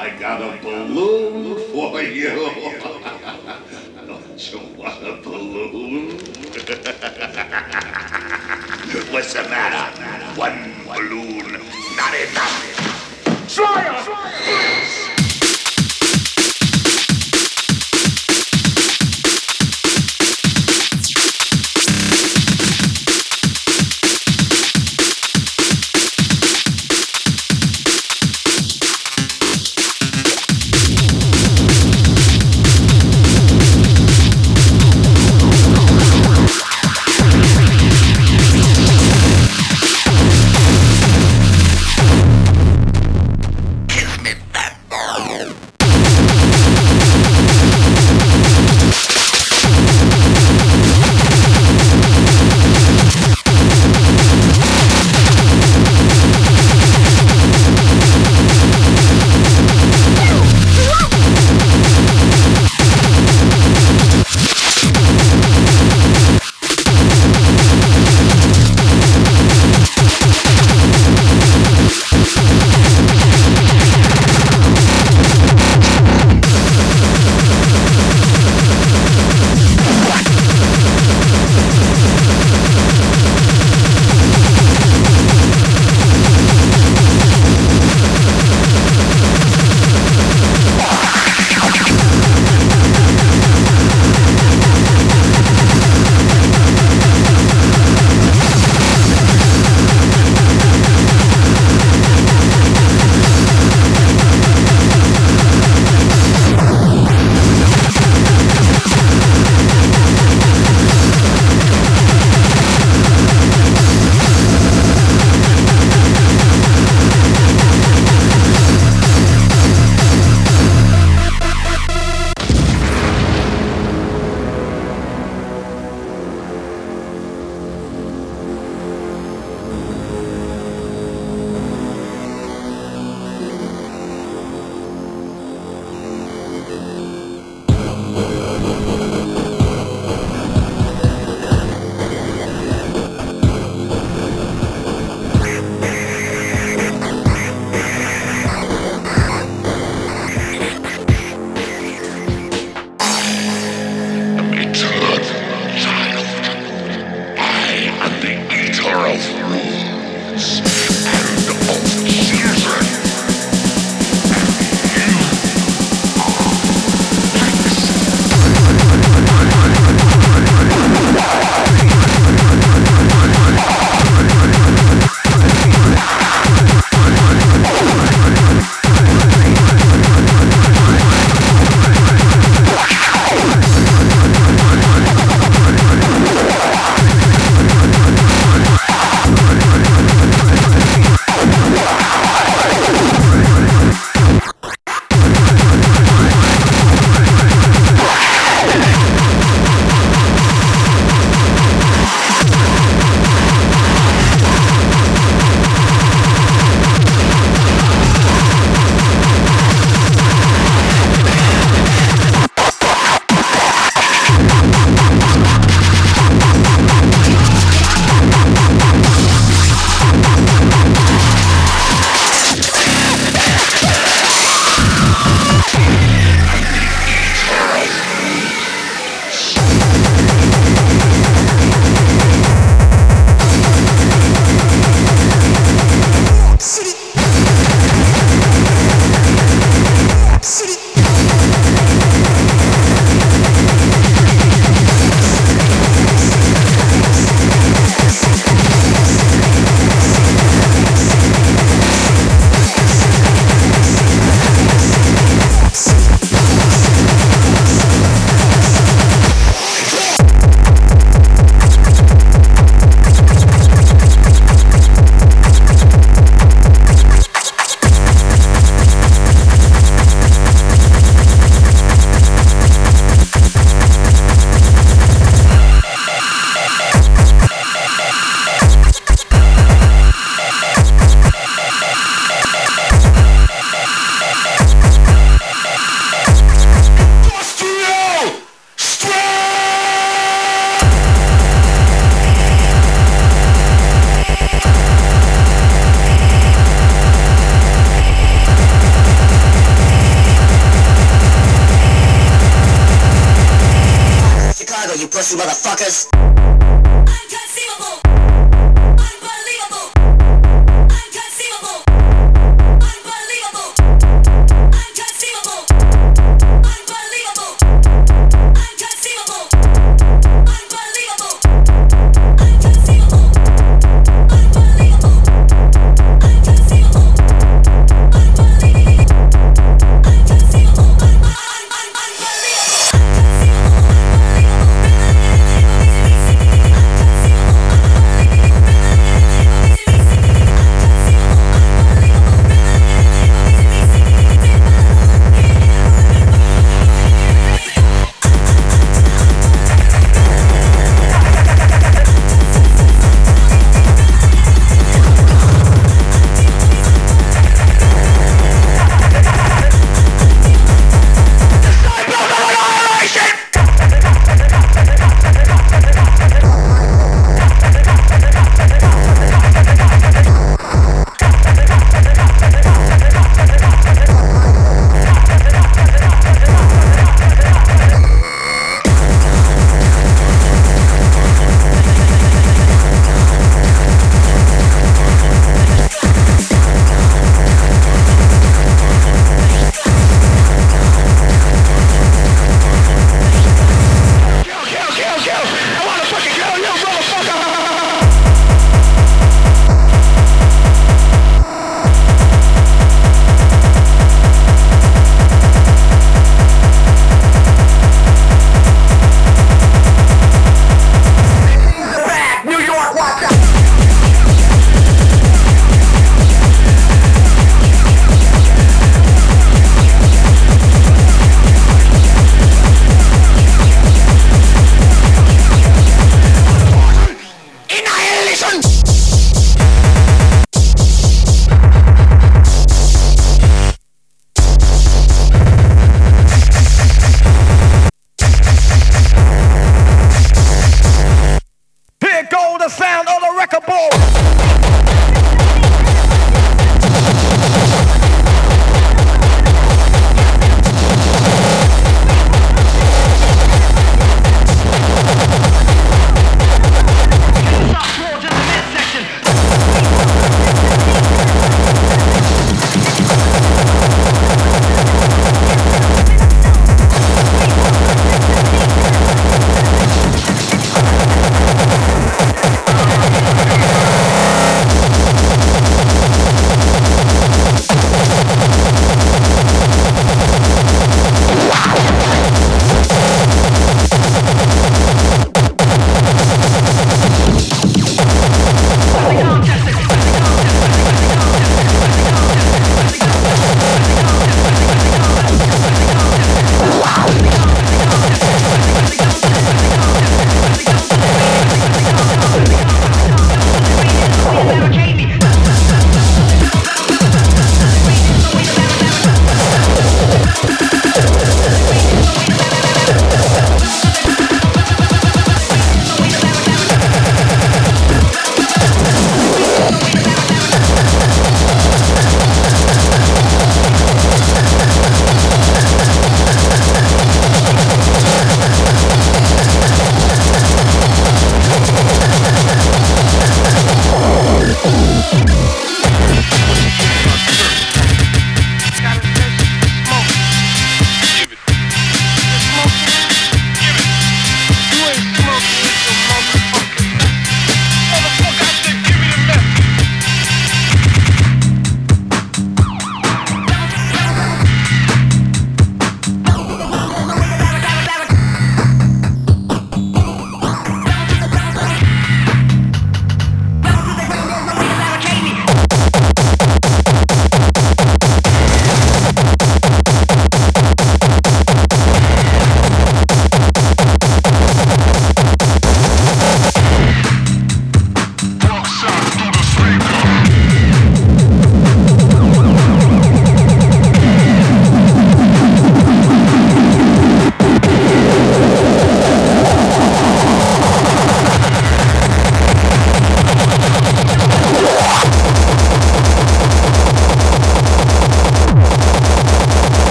I got a balloon for you. Don't you want a balloon? What's the matter? One balloon, not enough. Try me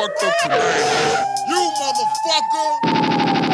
fucked up. You motherfucker!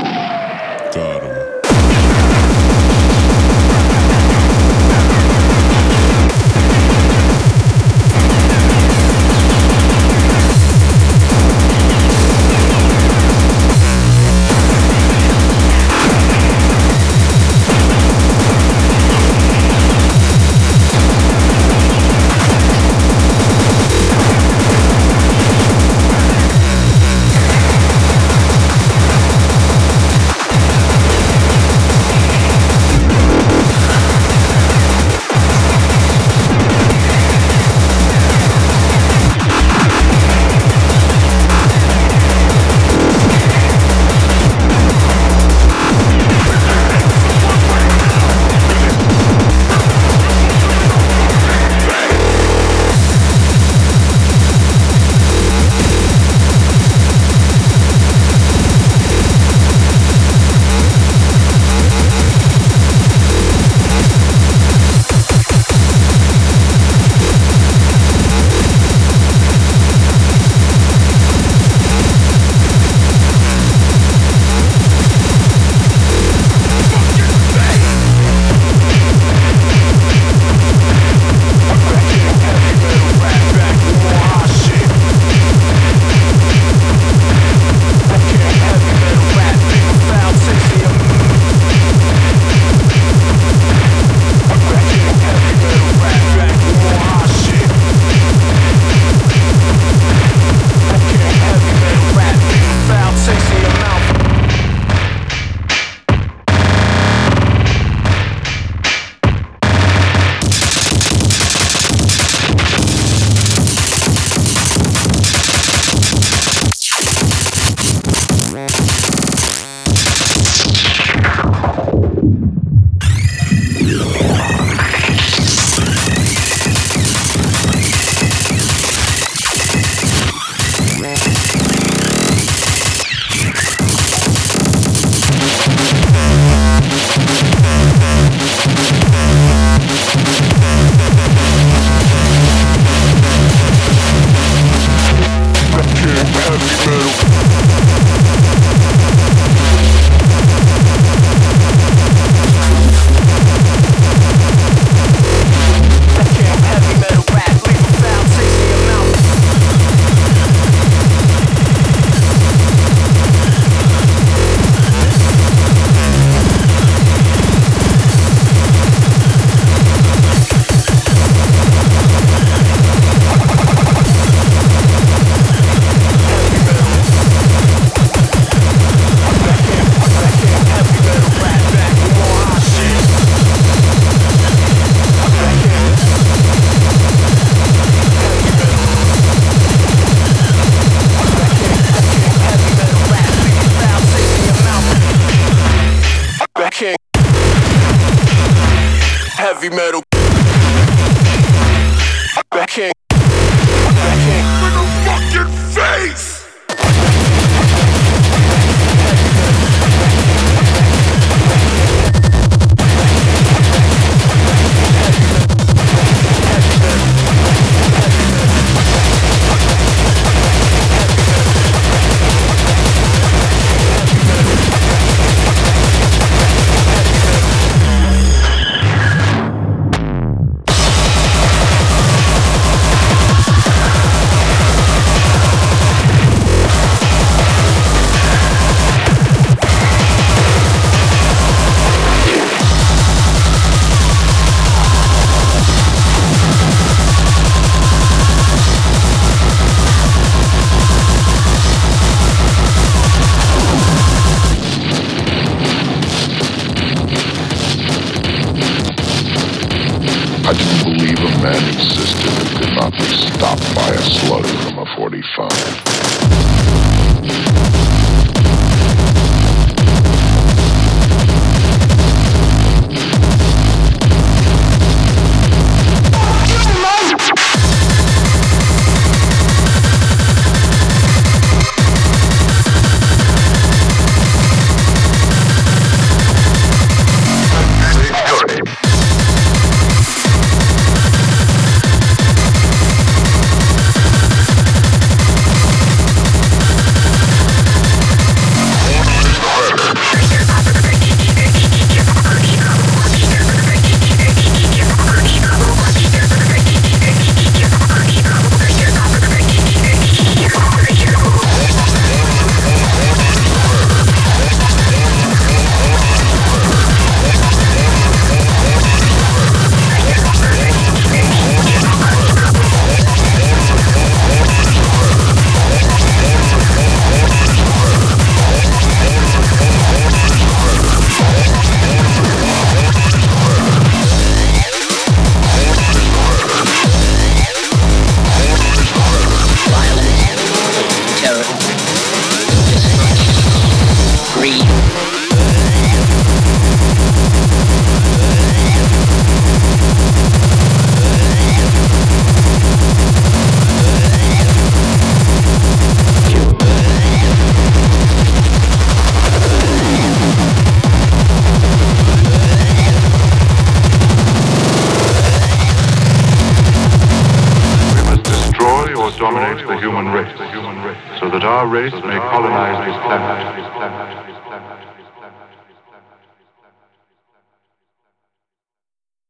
metal.